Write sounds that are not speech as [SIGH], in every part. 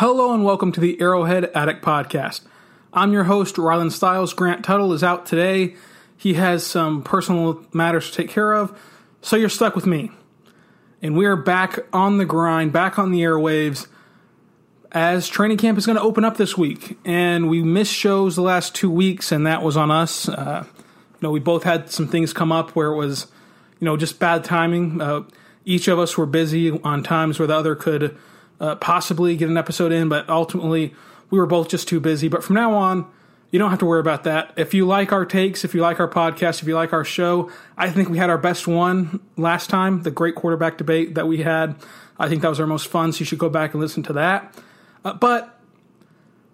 Hello and welcome to the Arrowhead Addict Podcast. I'm your host, Rylan Stiles. Grant Tuttle is out today. He has some personal matters to take care of, so you're stuck with me. And we are back on the grind, back on the airwaves, as training camp is going to open up this week. And we missed shows the last two weeks, and that was on us. Uh, you know, we both had some things come up where it was, you know, just bad timing. Uh, each of us were busy on times where the other could uh, possibly get an episode in, but ultimately we were both just too busy. But from now on, you don't have to worry about that. If you like our takes, if you like our podcast, if you like our show, I think we had our best one last time, the great quarterback debate that we had. I think that was our most fun, so you should go back and listen to that. Uh, but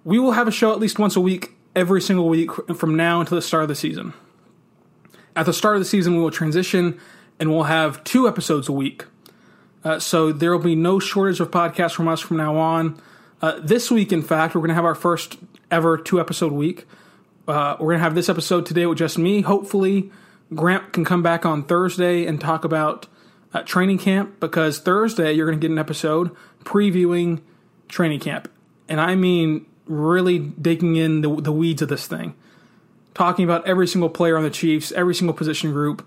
we will have a show at least once a week, every single week from now until the start of the season. At the start of the season, we will transition and we'll have two episodes a week. Uh, so there will be no shortage of podcasts from us from now on. Uh, this week, in fact, we're going to have our first ever two episode week. Uh, we're going to have this episode today with just me. Hopefully, Grant can come back on Thursday and talk about uh, training camp because Thursday you're going to get an episode previewing training camp. And I mean, really digging in the, the weeds of this thing. Talking about every single player on the Chiefs, every single position group,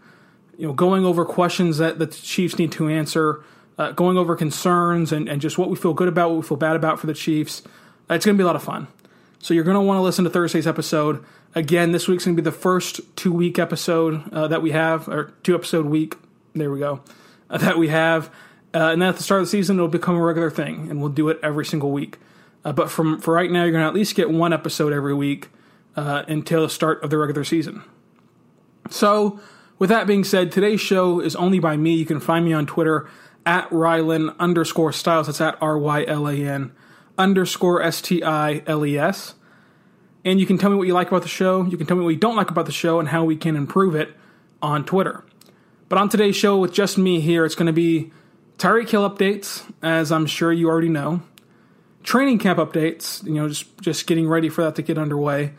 you know, going over questions that the Chiefs need to answer uh, going over concerns and, and just what we feel good about, what we feel bad about for the Chiefs. Uh, it's going to be a lot of fun. So you're going to want to listen to Thursday's episode. Again, this week's going to be the first two week episode uh, that we have, or two episode week. There we go. Uh, that we have. Uh, and then at the start of the season, it'll become a regular thing, and we'll do it every single week. Uh, but from for right now, you're going to at least get one episode every week until the start of the regular season. So, with that being said, today's show is only by me. You can find me on Twitter at Rylan underscore Stiles. That's at R Y L A N underscore S T I L E S. And you can tell me what you like about the show. You can tell me what you don't like about the show and how we can improve it on Twitter. But on today's show, with just me here, it's going to be Tyreek Hill updates, as I'm sure you already know. Training camp updates, you know, just, just getting ready for that to get underway.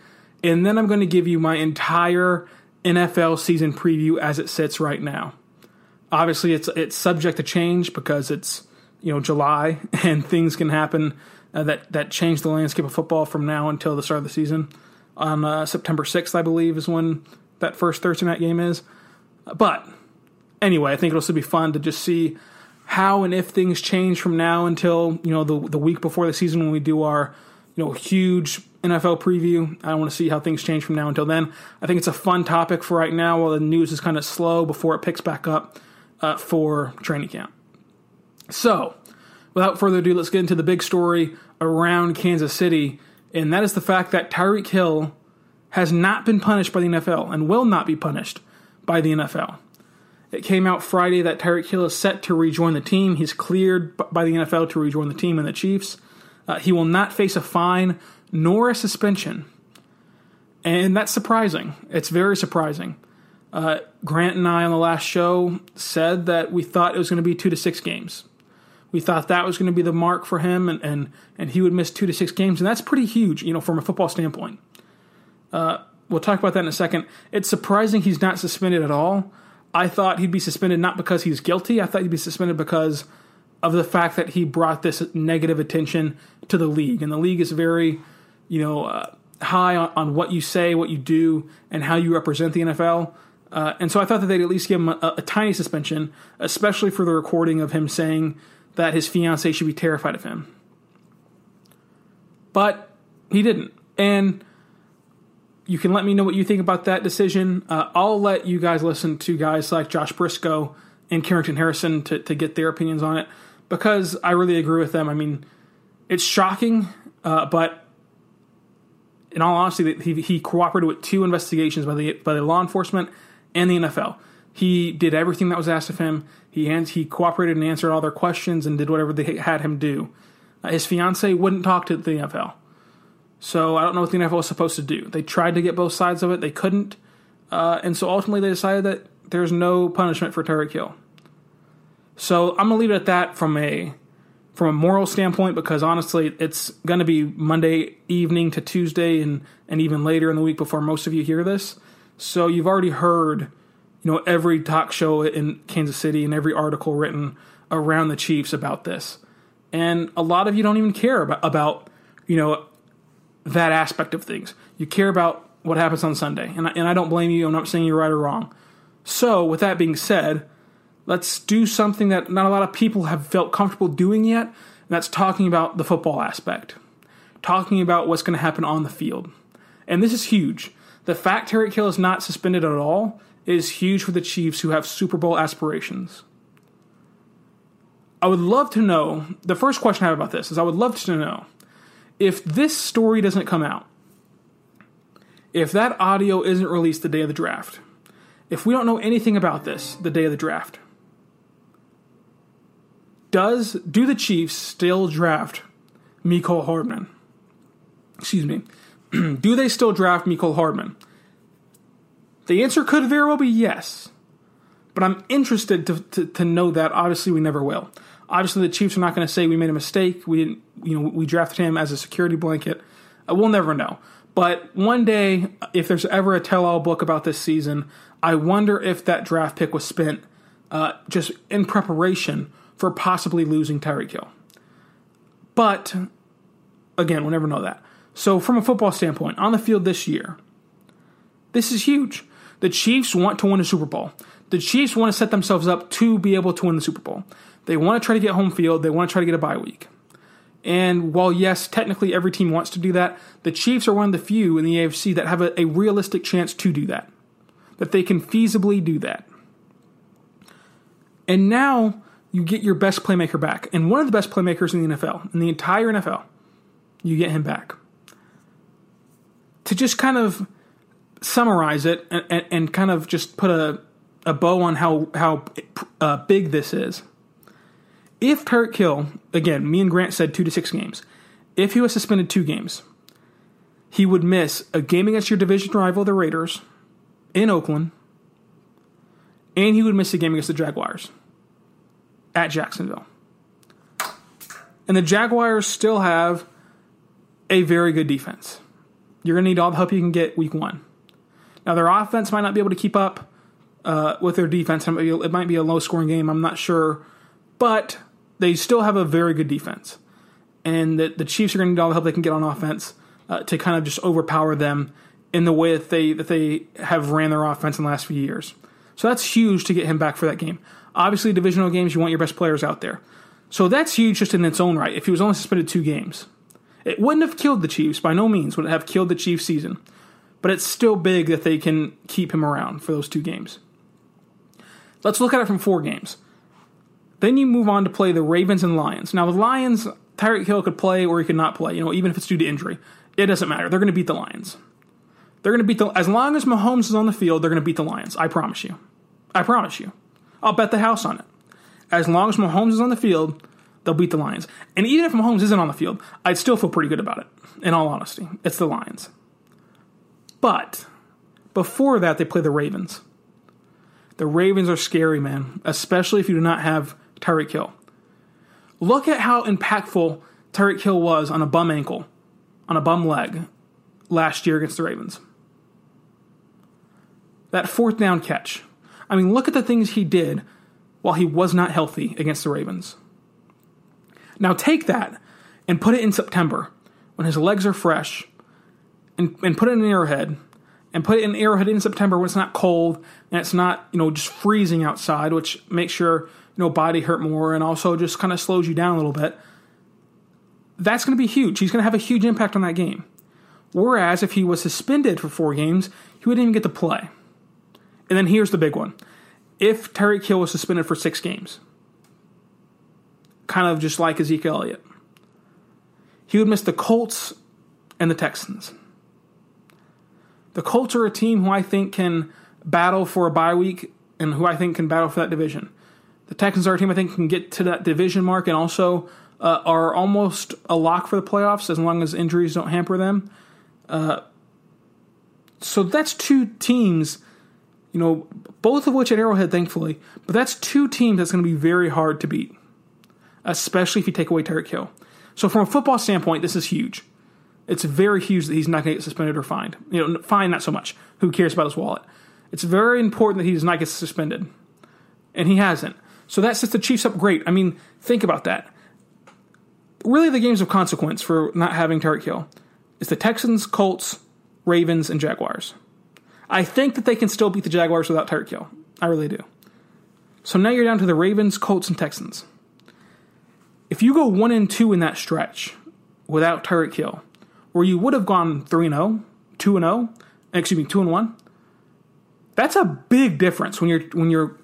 And then I'm going to give you my entire NFL season preview as it sits right now. Obviously, it's it's subject to change because it's you know July [LAUGHS] and things can happen uh, that that change the landscape of football from now until the start of the season. On uh, September sixth, I believe, is when that first Thursday night game is. But anyway, I think it'll still be fun to just see how and if things change from now until you know the the week before the season when we do our you know huge NFL preview. I want to see how things change from now until then. I think it's a fun topic for right now while the news is kind of slow before it picks back up uh, for training camp. So, without further ado, let's get into the big story around Kansas City, and that is the fact that Tyreek Hill has not been punished by the NFL and will not be punished by the NFL. It came out Friday that Tyreek Hill is set to rejoin the team. He's cleared by the NFL to rejoin the team and the Chiefs. Uh, he will not face a fine nor a suspension. And that's surprising. It's very surprising. Uh, Grant and I on the last show said that we thought it was going to be two to six games. We thought that was going to be the mark for him, and, and and he would miss two to six games, and that's pretty huge, you know, from a football standpoint. Uh, we'll talk about that in a second. It's surprising he's not suspended at all. I thought he'd be suspended not because he's guilty. I thought he'd be suspended because of the fact that he brought this negative attention to the league, and the league is very, you know, uh, high on, on, what you say, what you do, and how you represent the NFL. Uh, and so I thought that they'd at least give him a, a, tiny suspension, especially for the recording of him saying that his fiance should be terrified of him. But he didn't. And you can let me know what you think about that decision. Uh, I'll let you guys listen to guys like Josh Briscoe and Carrington Harrison to, to get their opinions on it because I really agree with them. I mean, it's shocking, uh, but in all honesty, he, he cooperated with two investigations by the by the law enforcement and the NFL. He did everything that was asked of him. He he cooperated and answered all their questions and did whatever they had him do. Uh, his fiance wouldn't talk to the NFL, so I don't know what the NFL was supposed to do. They tried to get both sides of it, they couldn't, uh, and so ultimately they decided that there's no punishment for Tyreek Hill. So I'm gonna leave it at that from a from a moral standpoint because honestly, it's gonna be Monday evening to Tuesday and and even later in the week before most of you hear this. So you've already heard, you know, every talk show in Kansas City and every article written around the Chiefs about this. And a lot of you don't even care about, about you know, that aspect of things. You care about what happens on Sunday. And I, and I don't blame you. I'm not saying you're right or wrong. So, with that being said, let's do something that not a lot of people have felt comfortable doing yet, and that's talking about the football aspect. Talking about what's going to happen on the field. And this is huge the fact Tyreek Hill is not suspended at all is huge for the Chiefs who have Super Bowl aspirations. I would love to know the first question I have about this is I would love to know if this story doesn't come out, if that audio isn't released the day of the draft, if we don't know anything about this the day of the draft, does do the Chiefs still draft Mecole Hardman? Excuse me. [CLEARS THROAT] do they still draft Mecole Hardman? The answer could very well be yes. But I'm interested to, to, to know that. Obviously, we never will. Obviously, the Chiefs are not going to say we made a mistake. We didn't, you know, we drafted him as a security blanket. Uh, we'll never know. But one day, if there's ever a tell-all book about this season, I wonder if that draft pick was spent uh, just in preparation for possibly losing Tyreek Hill. But again, we'll never know that. So, from a football standpoint, on the field this year, this is huge. The Chiefs want to win a Super Bowl. The Chiefs want to set themselves up to be able to win the Super Bowl. They want to try to get home field. They want to try to get a bye week. And while, yes, technically every team wants to do that, the Chiefs are one of the few in the AFC that have a, a realistic chance to do that, that they can feasibly do that. And now you get your best playmaker back. And one of the best playmakers in the NFL, in the entire NFL, you get him back to just kind of summarize it and, and, and kind of just put a, a bow on how how uh, big this is. If Tyreek Hill, again, me and Grant said two to six games. If he was suspended two games, he would miss a game against your division rival, the Raiders, in Oakland, and he would miss a game against the Jaguars at Jacksonville. And the Jaguars still have a very good defense. You're going to need all the help you can get week one. Now, their offense might not be able to keep up uh, with their defense. It might be a low scoring game. I'm not sure. But they still have a very good defense. And the, the Chiefs are going to need all the help they can get on offense uh, to kind of just overpower them in the way that they, that they have ran their offense in the last few years. So that's huge to get him back for that game. Obviously, divisional games, you want your best players out there. So that's huge just in its own right if he was only suspended two games. It wouldn't have killed the Chiefs, by no means would it have killed the Chiefs season. But it's still big that they can keep him around for those two games. Let's look at it from four games. Then you move on to play the Ravens and Lions. Now, the Lions, Tyreek Hill could play or he could not play, you know, even if it's due to injury. It doesn't matter. They're going to beat the Lions. They're going to beat the, as long as Mahomes is on the field, they're going to beat the Lions. I promise you. I promise you. I'll bet the house on it. As long as Mahomes is on the field, they'll beat the Lions. And even if Mahomes isn't on the field, I'd still feel pretty good about it, in all honesty. It's the Lions. But before that, they play the Ravens. The Ravens are scary, man, especially if you do not have Tyreek Hill. Look at how impactful Tyreek Hill was on a bum ankle, on a bum leg last year against the Ravens. That fourth down catch. I mean, look at the things he did while he was not healthy against the Ravens. Now take that and put it in September when his legs are fresh and, and put it in arrowhead and put it in arrowhead in September when it's not cold and it's not, you know, just freezing outside, which makes your, you know, body hurt more and also just kind of slows you down a little bit. That's going to be huge. He's going to have a huge impact on that game. Whereas if he was suspended for four games, he wouldn't even get to play. And then here's the big one. If Tyreek Hill was suspended for six games, kind of just like Ezekiel Elliott, he would miss the Colts and the Texans. The Colts are a team who I think can battle for a bye week and who I think can battle for that division. The Texans are a team I think can get to that division mark and also uh, are almost a lock for the playoffs as long as injuries don't hamper them. Uh, so that's two teams you know, both of which at Arrowhead, thankfully. But that's two teams that's going to be very hard to beat, especially if you take away Tyreek Hill. So from a football standpoint, this is huge. It's very huge that he's not going to get suspended or fined. You know, fine not so much. Who cares about his wallet? It's very important that he does not get suspended, and he hasn't. So that sets the Chiefs up great. I mean, think about that. Really, the games of consequence for not having Tyreek Hill is the Texans, Colts, Ravens, and Jaguars. I think that they can still beat the Jaguars without Tyreek Hill. I really do. So now you're down to the Ravens, Colts, and Texans. If you go 1 and 2 in that stretch without Tyreek Hill, where you would have gone 3 and 0, 2 0, excuse me, 2 and 1, that's a big difference when you're when you're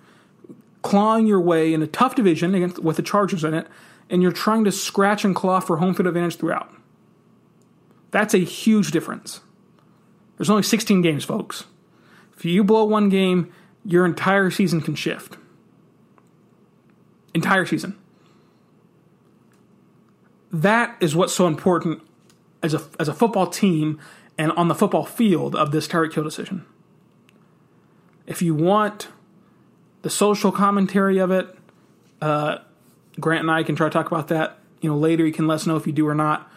clawing your way in a tough division against with the Chargers in it and you're trying to scratch and claw for home field advantage throughout. That's a huge difference. There's only 16 games, folks. If you blow one game, your entire season can shift. Entire season. That is what's so important as a, as a football team and on the football field of this Tyreek Hill decision. If you want the social commentary of it, uh, Grant and I can try to talk about that. You know, later you can let us know if you do or not.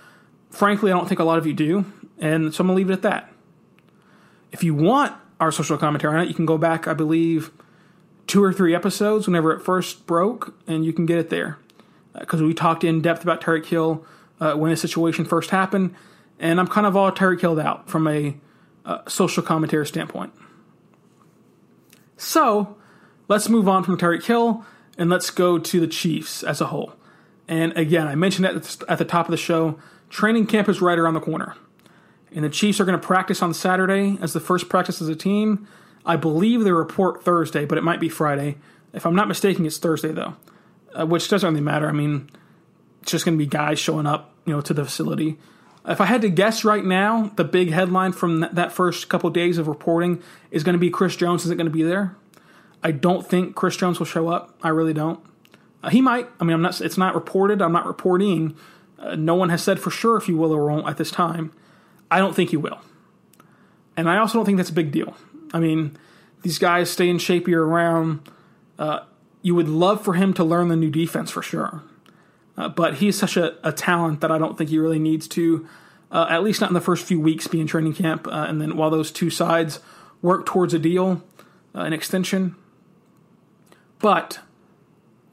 Frankly, I don't think a lot of you do, and so I'm gonna leave it at that. If you want our social commentary on it, you can go back, I believe, two or three episodes whenever it first broke, and you can get it there. Because we talked in depth about Tyreek Hill uh, when the situation first happened, and I'm kind of all Tyreek Hilled out from a uh, social commentary standpoint. So, let's move on from Tyreek Hill and let's go to the Chiefs as a whole. And again, I mentioned at the top of the show, training camp is right around the corner and the Chiefs are going to practice on Saturday as the first practice as a team. I believe they report Thursday, but it might be Friday. If I'm not mistaken, it's Thursday though, uh, which doesn't really matter. I mean, it's just going to be guys showing up, you know, to the facility. If I had to guess right now, the big headline from that first couple days of reporting is going to be Chris Jones isn't going to be there. I don't think Chris Jones will show up. I really don't. Uh, he might. I mean, I'm not. It's not reported. I'm not reporting. Uh, no one has said for sure if he will or won't at this time. I don't think he will. And I also don't think that's a big deal. I mean, these guys stay in shape year round. Uh, you would love for him to learn the new defense for sure. Uh, but he's such a, a, talent that I don't think he really needs to, uh, at least not in the first few weeks, be in training camp. Uh, and then while those two sides work towards a deal, uh, an extension. But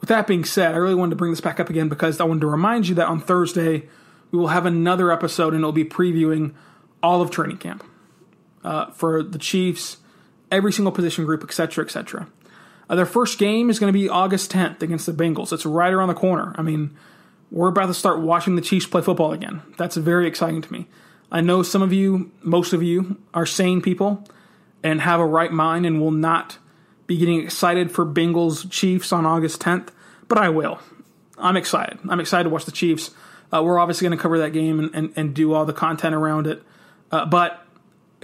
with that being said, I really wanted to bring this back up again because I wanted to remind you that on Thursday, we will have another episode and it'll be previewing all of training camp uh, for the Chiefs, every single position group, etc., etc. Uh, their first game is going to be August 10th against the Bengals. It's right around the corner. I mean, we're about to start watching the Chiefs play football again. That's very exciting to me. I know some of you, most of you, are sane people and have a right mind and will not be getting excited for Bengals Chiefs on August 10th, but I will. I'm excited. I'm excited to watch the Chiefs. Uh, we're obviously going to cover that game and, and, and, do all the content around it. Uh, but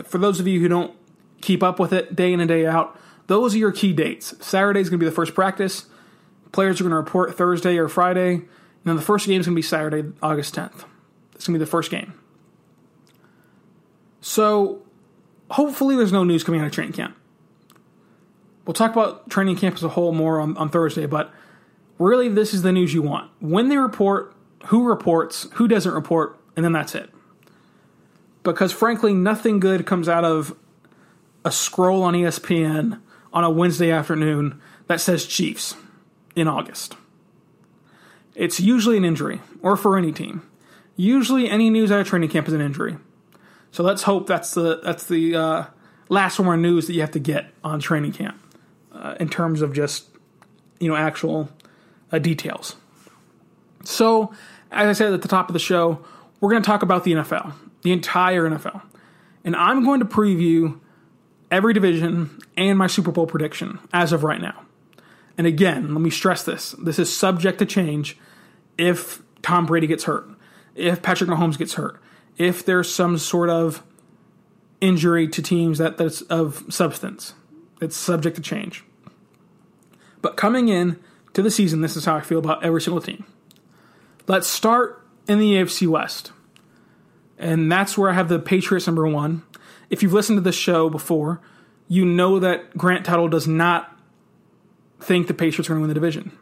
for those of you who don't keep up with it day in and day out, those are your key dates. Saturday is going to be the first practice. Players are going to report Thursday or Friday. And then the first game is going to be Saturday, August 10th. It's going to be the first game. So hopefully there's no news coming out of training camp. We'll talk about training camp as a whole more on, on Thursday, but Really, this is the news you want. When they report, who reports, who doesn't report, and then that's it. Because frankly, nothing good comes out of a scroll on ESPN on a Wednesday afternoon that says Chiefs in August. It's usually an injury, or for any team. Usually, any news out of training camp is an injury. So let's hope that's the that's the uh, last more news that you have to get on training camp uh, in terms of just you know actual uh, details. So, as I said at the top of the show, we're going to talk about the NFL, the entire NFL, and I'm going to preview every division and my Super Bowl prediction as of right now. And again, let me stress this: this is subject to change if Tom Brady gets hurt, if Patrick Mahomes gets hurt, if there's some sort of injury to teams that, that's of substance. It's subject to change. But coming in to the season, this is how I feel about every single team. Let's start in the AFC West. And that's where I have the Patriots number one. If you've listened to this show before, you know that Grant Tuttle does not think the Patriots are going to win the division.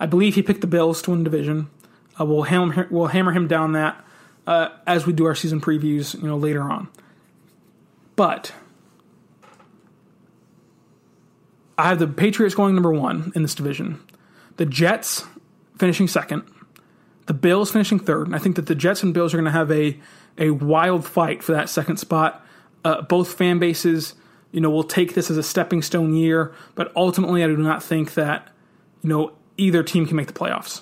I believe he picked the Bills to win the division. Uh, we'll, hammer, we'll hammer him down that uh, as we do our season previews, you know, later on. But I have the Patriots going number one in this division, the Jets finishing second, the Bills finishing third. And I think that the Jets and Bills are going to have a a wild fight for that second spot. Uh, both fan bases, you know, will take this as a stepping stone year, but ultimately, I do not think that you know either team can make the playoffs.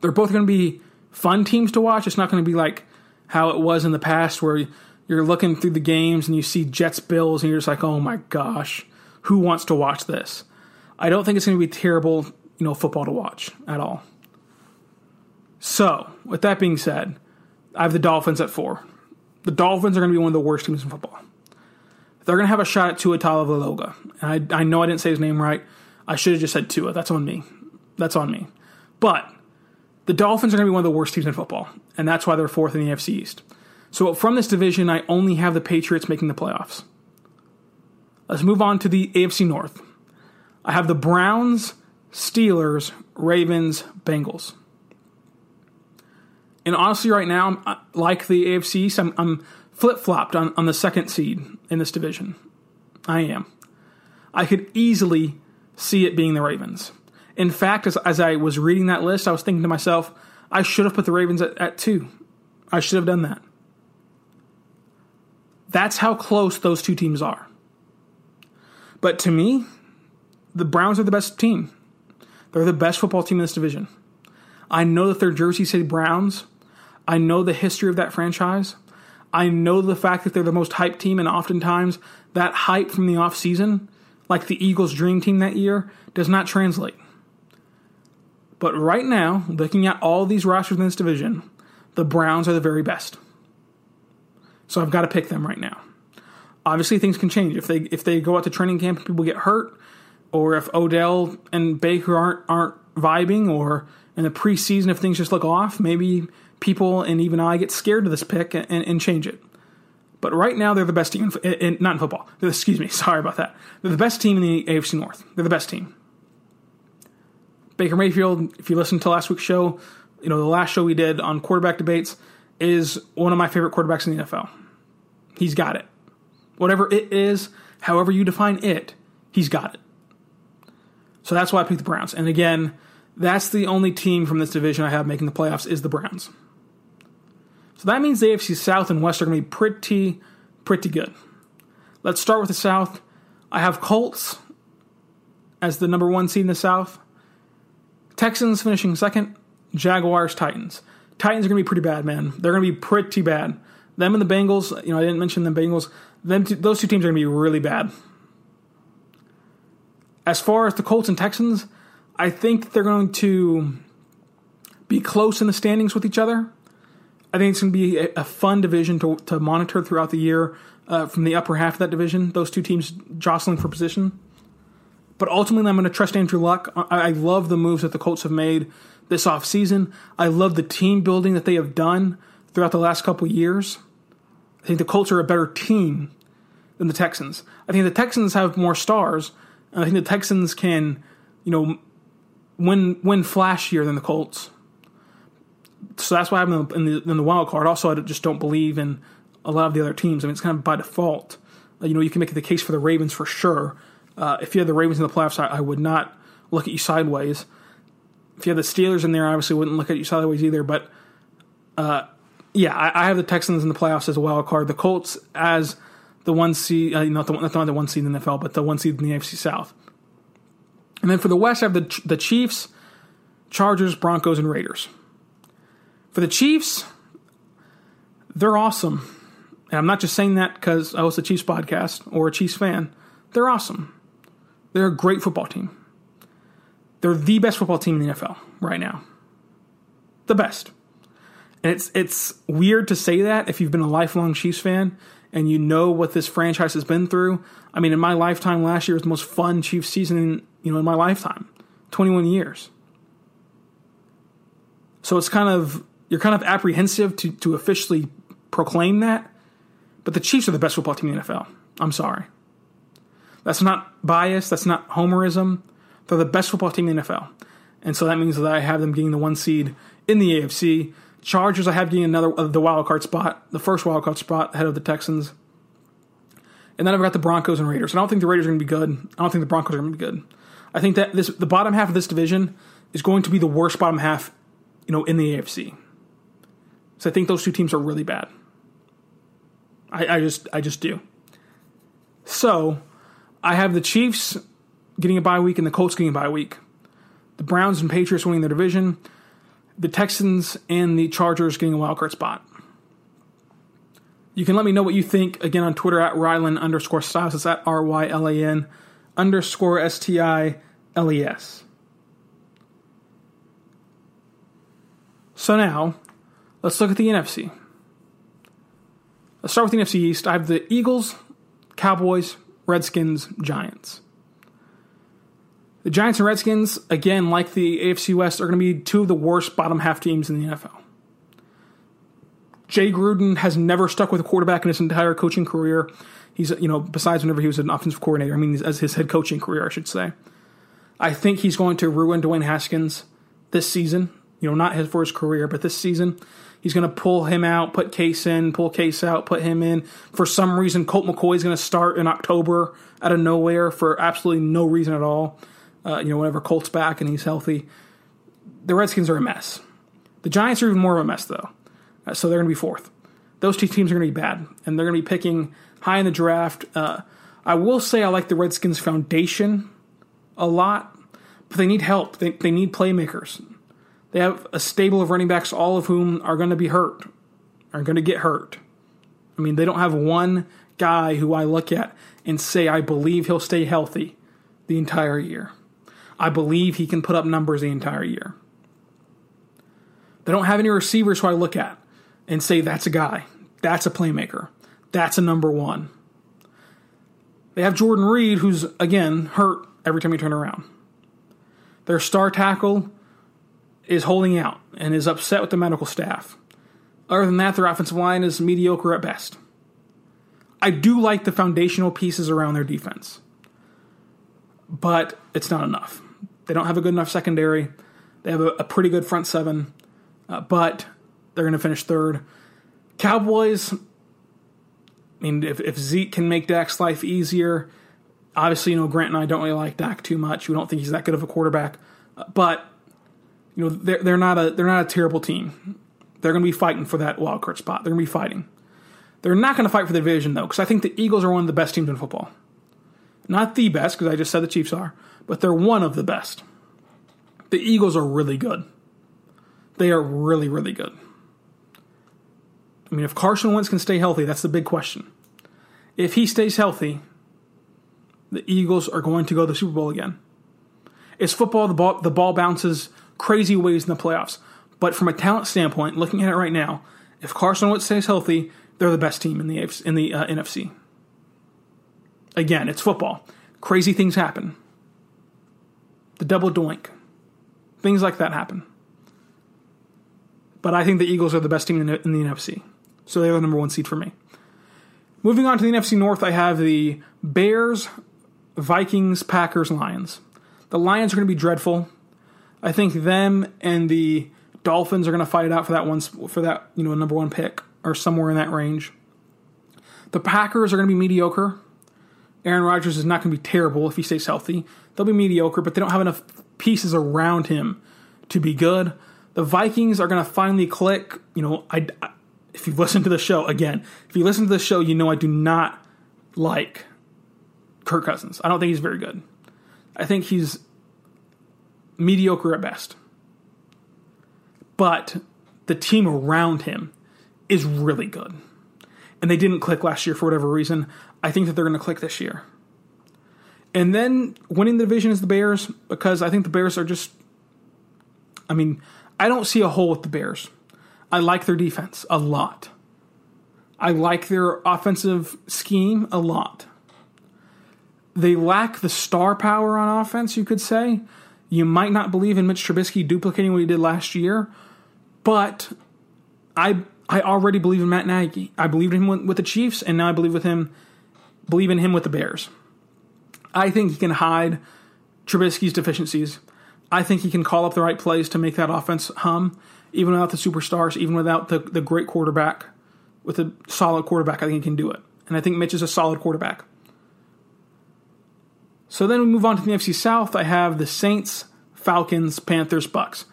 They're both going to be fun teams to watch. It's not going to be like how it was in the past where you're looking through the games and you see Jets Bills and you're just like, oh my gosh, who wants to watch this? I don't think it's going to be terrible, you know, football to watch at all. So, with that being said, I have the Dolphins at four. The Dolphins are going to be one of the worst teams in football. They're going to have a shot at Tua Tagovailoa. And I, I know I didn't say his name right. I should have just said Tua. That's on me. That's on me. But the Dolphins are going to be one of the worst teams in football, and that's why they're fourth in the AFC East. So from this division, I only have the Patriots making the playoffs. Let's move on to the AFC North. I have the Browns, Steelers, Ravens, Bengals. And honestly, right now, uh, like the AFC East, I'm, I'm flip flopped on, on the second seed in this division. I am. I could easily see it being the Ravens. In fact, as, as I was reading that list, I was thinking to myself, I should have put the Ravens at, at two. I should have done that. That's how close those two teams are. But to me, the Browns are the best team. They're the best football team in this division. I know that they're Jersey City Browns. I know the history of that franchise. I know the fact that they're the most hyped team, and oftentimes that hype from the offseason, like the Eagles' dream team that year, does not translate. But right now, looking at all these rosters in this division, the Browns are the very best. So I've got to pick them right now. Obviously, things can change if they if they go out to training camp and people get hurt, or if Odell and Baker aren't aren't vibing, or in the preseason if things just look off, maybe people and even I get scared of this pick and, and change it. But right now, they're the best team, in, in, not in football. Excuse me, [LAUGHS] sorry about that. They're the best team in the AFC North. They're the best team. Baker Mayfield, if you listened to last week's show, you know, the last show we did on quarterback debates, is one of my favorite quarterbacks in the NFL. He's got it. Whatever it is, however you define it, he's got it. So that's why I picked the Browns. And again, that's the only team from this division I have making the playoffs is the Browns. So that means the AFC South and West are going to be pretty, pretty good. Let's start with the South. I have Colts as the number one seed in the South. Texans finishing second. Jaguars, Titans. Titans are going to be pretty bad, man. They're going to be pretty bad. Them and the Bengals, you know, I didn't mention the Bengals. Them, those two teams are going to be really bad. As far as the Colts and Texans, I think they're going to be close in the standings with each other. I think it's going to be a, a fun division to, to monitor throughout the year uh, from the upper half of that division. Those two teams jostling for position. But ultimately, I'm going to trust Andrew Luck. I, I love the moves that the Colts have made this offseason. I love the team building that they have done throughout the last couple years. I think the Colts are a better team than the Texans. I think the Texans have more stars, and I think the Texans can, you know, win win flashier than the Colts. So that's why I'm in the, in the, in the wild card. Also, I just don't believe in a lot of the other teams. I mean, it's kind of by default. Uh, you know, you can make the case for the Ravens for sure. Uh, if you had the Ravens in the playoffs, I, I, would not look at you sideways. If you had the Steelers in there, I obviously wouldn't look at you sideways either. But uh, yeah, I, I, have the Texans in the playoffs as a wild card. The Colts as the one seed, uh, not the not the one seed in the NFL, but the one seed in the AFC South. And then for the West, I have the the Chiefs, Chargers, Broncos, and Raiders. For the Chiefs, they're awesome. And I'm not just saying that because I was a Chiefs podcast or a Chiefs fan. They're awesome. They're a great football team. They're the best football team in the NFL right now. The best. And it's it's weird to say that if you've been a lifelong Chiefs fan and you know what this franchise has been through. I mean, in my lifetime, last year was the most fun Chiefs season, in, you know, in my lifetime, 21 years. So it's kind of you're kind of apprehensive to to officially proclaim that, but the Chiefs are the best football team in the NFL. I'm sorry. That's not bias. That's not homerism. They're the best football team in the NFL. And so that means that I have them getting the one seed in the AFC. Chargers, I have getting another uh, the wild card spot, the first wild card spot ahead of the Texans. And then I've got the Broncos and Raiders. And I don't think the Raiders are going to be good. I don't think the Broncos are going to be good. I think that this the bottom half of this division is going to be the worst bottom half, you know, in the AFC. So I think those two teams are really bad. I, I just I just do. So I have the Chiefs getting a bye week and the Colts getting a bye week. The Browns and Patriots winning their division. The Texans and the Chargers getting a wild card spot. You can let me know what you think again on Twitter at Rylan underscore Stiles. It's at R Y L A N underscore S T I L E S. So now, let's look at the NFC. Let's start with the NFC East. I have the Eagles, Cowboys, Redskins, Giants. The Giants and Redskins, again, like the AFC West, are going to be two of the worst bottom half teams in the NFL. Jay Gruden has never stuck with a quarterback in his entire coaching career. He's, you know, besides whenever he was an offensive coordinator, I mean, as his head coaching career, I should say. I think he's going to ruin Dwayne Haskins this season. You know, not his for his career, but this season. He's going to pull him out, put Case in, pull Case out, put him in. For some reason, Colt McCoy is going to start in October out of nowhere for absolutely no reason at all. Uh, you know, whenever Colt's back and he's healthy. The Redskins are a mess. The Giants are even more of a mess, though. Uh, so they're going to be fourth. Those two teams are going to be bad, and they're going to be picking high in the draft. Uh, I will say I like the Redskins' foundation a lot, but they need help. They, they need playmakers. They have a stable of running backs, all of whom are going to be hurt, are going to get hurt. I mean, they don't have one guy who I look at and say, I believe he'll stay healthy the entire year. I believe he can put up numbers the entire year. They don't have any receivers who I look at and say, that's a guy, that's a playmaker, that's a number one. They have Jordan Reed, who's, again, hurt every time you turn around. Their star tackle is holding out and is upset with the medical staff. Other than that, their offensive line is mediocre at best. I do like the foundational pieces around their defense, but it's not enough. They don't have a good enough secondary. They have a, a pretty good front seven, uh, but they're going to finish third. Cowboys, I mean, if, if Zeke can make Dak's life easier, obviously, you know, Grant and I don't really like Dak too much. We don't think he's that good of a quarterback, but you know they're they're not a they're not a terrible team. They're going to be fighting for that wild card spot. They're going to be fighting. They're not going to fight for the division though, because I think the Eagles are one of the best teams in football. Not the best, because I just said the Chiefs are, but they're one of the best. The Eagles are really good. They are really really good. I mean, if Carson Wentz can stay healthy, that's the big question. If he stays healthy, the Eagles are going to go to the Super Bowl again. It's football. The ball the ball bounces crazy ways in the playoffs. But from a talent standpoint, looking at it right now, if Carson Wentz stays healthy, they're the best team in the in the uh, NFC. Again, it's football. Crazy things happen. The double doink, things like that happen. But I think the Eagles are the best team in the, in the NFC, so they're the number one seed for me. Moving on to the NFC North, I have the Bears, Vikings, Packers, Lions. The Lions are going to be dreadful. I think them and the Dolphins are going to fight it out for that one for that you know number one pick or somewhere in that range. The Packers are going to be mediocre. Aaron Rodgers is not going to be terrible if he stays healthy. They'll be mediocre, but they don't have enough pieces around him to be good. The Vikings are going to finally click. You know, I, I if you've listened to the show again, if you listen to the show, you know I do not like Kirk Cousins. I don't think he's very good. I think he's mediocre at best. But the team around him is really good. And they didn't click last year for whatever reason. I think that they're going to click this year. And then winning the division is the Bears because I think the Bears are just. I mean, I don't see a hole with the Bears. I like their defense a lot. I like their offensive scheme a lot. They lack the star power on offense, you could say. You might not believe in Mitch Trubisky duplicating what he did last year, but I I already believe in Matt Nagy. I believed in him with, the Chiefs, and now I believe with him, believe in him with the Bears. I think he can hide Trubisky's deficiencies. I think he can call up the right plays to make that offense hum, even without the superstars, even without the, the great quarterback. With a solid quarterback, I think he can do it. And I think Mitch is a solid quarterback. So then we move on to the NFC South. I have the Saints, Falcons, Panthers, Bucks.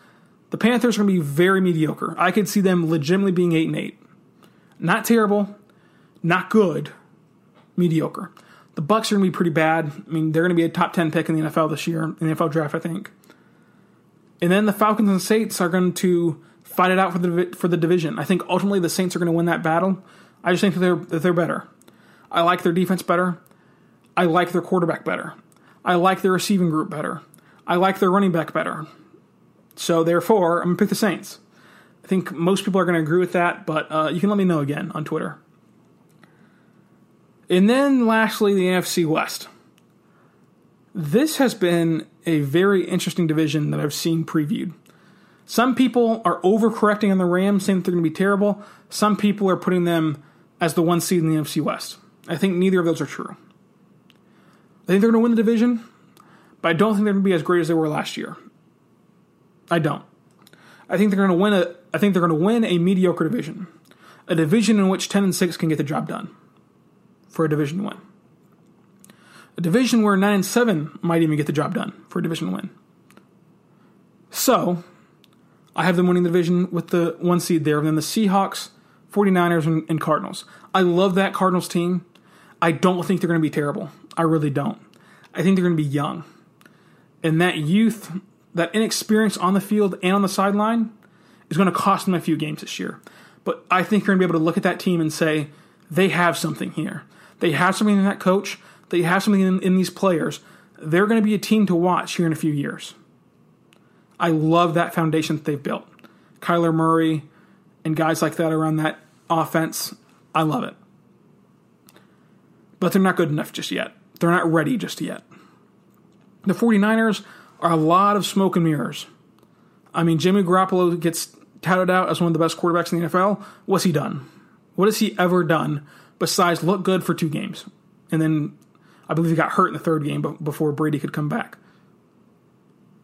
The Panthers are going to be very mediocre. I could see them legitimately being 8 and 8. Not terrible, not good, mediocre. The Bucks are going to be pretty bad. I mean, they're going to be a top 10 pick in the NFL this year, in the NFL draft, I think. And then the Falcons and Saints are going to fight it out for the for the division. I think ultimately the Saints are going to win that battle. I just think that they're that they're better. I like their defense better. I like their quarterback better. I like their receiving group better. I like their running back better. So therefore, I'm gonna pick the Saints. I think most people are gonna agree with that, but uh, you can let me know again on Twitter. And then lastly, the NFC West. This has been a very interesting division that I've seen previewed. Some people are overcorrecting on the Rams, saying that they're going to be terrible. Some people are putting them as the one seed in the NFC West. I think neither of those are true. I think they're going to win the division, but I don't think they're going to be as great as they were last year. I don't. I think they're going to win a. I think they're going to win a mediocre division, a division in which ten and six can get the job done, for a division win. A division where nine and seven might even get the job done for a division win. So, I have them winning the division with the one seed there, and then the Seahawks, 49ers, and, and Cardinals. I love that Cardinals team. I don't think they're going to be terrible. I really don't. I think they're going to be young. And that youth that inexperience on the field and on the sideline is going to cost them a few games this year. But I think you're going to be able to look at that team and say, they have something here. They have something in that coach. They have something in, in these players. They're going to be a team to watch here in a few years. I love that foundation that they've built. Kyler Murray and guys like that around that offense. I love it. But they're not good enough just yet. They're not ready just yet. The 49ers, are a lot of smoke and mirrors. I mean, Jimmy Garoppolo gets touted out as one of the best quarterbacks in the NFL. What's he done? What has he ever done besides look good for two games? And then I believe he got hurt in the third game before Brady could come back.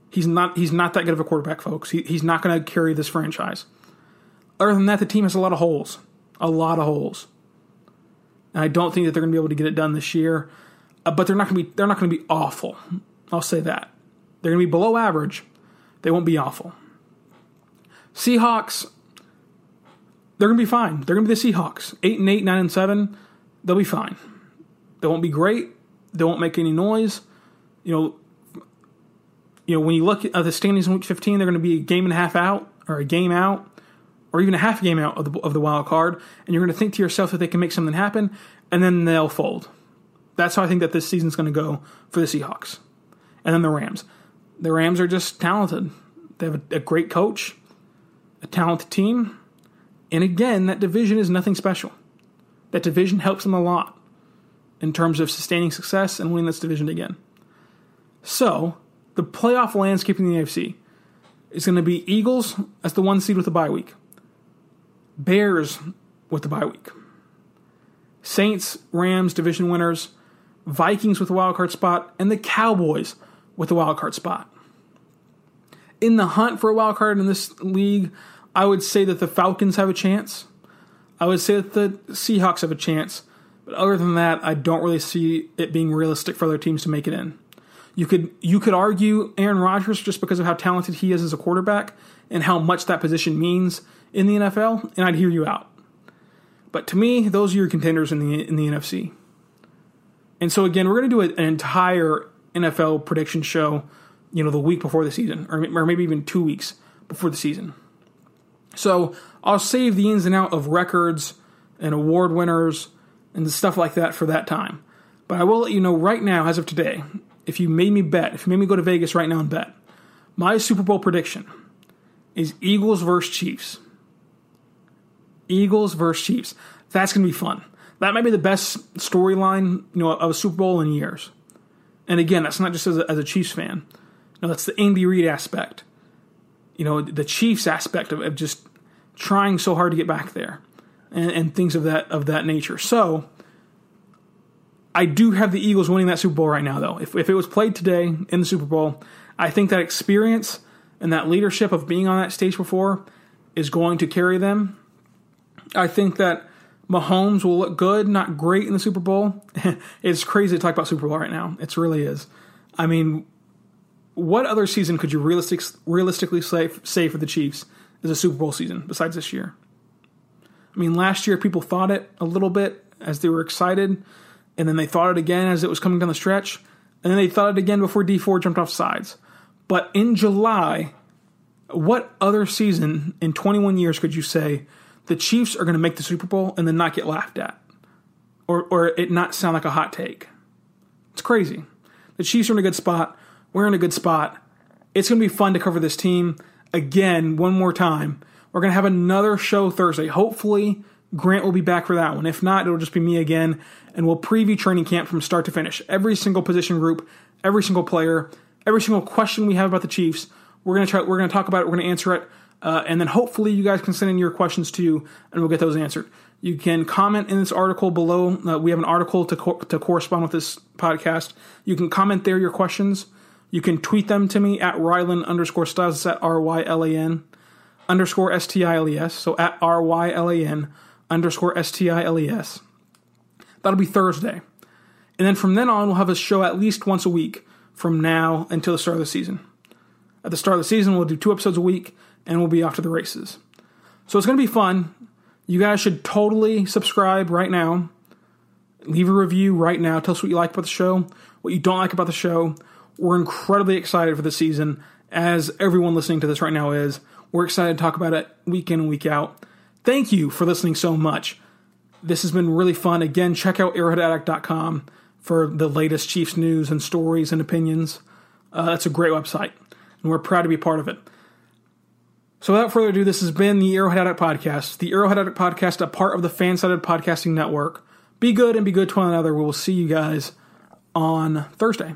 He's not he's not that good of a quarterback, folks. He, he's not going to carry this franchise. Other than that, the team has a lot of holes, a lot of holes, and I don't think that they're going to be able to get it done this year. Uh, but they're not going to be they're not going to be awful. I'll say that. They're going to be below average. They won't be awful. Seahawks, they're going to be fine. They're going to be the Seahawks. 8 and 8, 9 and 7, they'll be fine. They won't be great. They won't make any noise. You know, you know, when you look at the standings in week 15, they're going to be a game and a half out or a game out or even a half game out of the, of the wild card, and you're going to think to yourself that they can make something happen, and then they'll fold. That's how I think that this season's going to go for the Seahawks. And then the Rams the Rams are just talented. They have a, a great coach, a talented team, and again, that division is nothing special. That division helps them a lot in terms of sustaining success and winning this division again. So, the playoff landscape in the AFC is going to be Eagles as the one seed with the bye week, Bears with the bye week, Saints, Rams, division winners, Vikings with the wild card spot, and the Cowboys with the wild card spot. In the hunt for a wild card in this league, I would say that the Falcons have a chance. I would say that the Seahawks have a chance. But other than that, I don't really see it being realistic for other teams to make it in. You could you could argue Aaron Rodgers just because of how talented he is as a quarterback and how much that position means in the NFL, and I'd hear you out. But to me, those are your contenders in the in the NFC. And so again, we're going to do an entire NFL prediction show, you know, the week before the season, or, or maybe even two weeks before the season. So I'll save the ins and out of records and award winners and stuff like that for that time. But I will let you know right now, as of today, if you made me bet, if you made me go to Vegas right now and bet, my Super Bowl prediction is Eagles versus Chiefs. Eagles versus Chiefs. That's going to be fun. That might be the best storyline, you know, of a Super Bowl in years. And again, that's not just as a, as a Chiefs fan. No, that's the Andy Reid aspect. You know, the Chiefs aspect of, of just trying so hard to get back there, and, and things of that of that nature. So, I do have the Eagles winning that Super Bowl right now, though. If, if it was played today in the Super Bowl, I think that experience and that leadership of being on that stage before is going to carry them. I think that Mahomes will look good, not great in the Super Bowl. [LAUGHS] it's crazy to talk about Super Bowl right now. It really is. I mean, what other season could you realistic, realistically say, say for the Chiefs is a Super Bowl season besides this year? I mean, last year people thought it a little bit as they were excited, and then they thought it again as it was coming down the stretch, and then they thought it again before Dee Ford jumped off sides. But in July, what other season in 21 years could you say the Chiefs are going to make the Super Bowl and then not get laughed at? Or, or it not sound like a hot take? It's crazy. The Chiefs are in a good spot. We're in a good spot. It's going to be fun to cover this team again one more time. We're going to have another show Thursday. Hopefully, Grant will be back for that one. If not, it'll just be me again, and we'll preview training camp from start to finish. Every single position group, every single player, every single question we have about the Chiefs, we're gonna try. We're gonna talk about it. We're gonna answer it, uh, and then hopefully you guys can send in your questions too, and we'll get those answered. You can comment in this article below. Uh, we have an article to co- to correspond with this podcast. You can comment there your questions. You can tweet them to me at Rylan underscore Stiles. It's at R Y L A N underscore S T I L E S. So at R Y L A N underscore S T I L E S. That'll be Thursday. And then from then on, we'll have a show at least once a week from now until the start of the season. At the start of the season, we'll do two episodes a week and we'll be off to the races. So it's going to be fun. You guys should totally subscribe right now. Leave a review right now. Tell us what you like about the show, what you don't like about the show. We're incredibly excited for the season, as everyone listening to this right now is. We're excited to talk about it week in and week out. Thank you for listening so much. This has been really fun. Again, check out arrowheadaddict.com for the latest Chiefs news and stories and opinions. Uh, that's a great website, and we're proud to be part of it. So, without further ado, this has been the Arrowhead Addict Podcast, the Arrowhead Addict Podcast, a part of the Fansided Podcasting Network. Be good and be good to one another. We will see you guys on Thursday.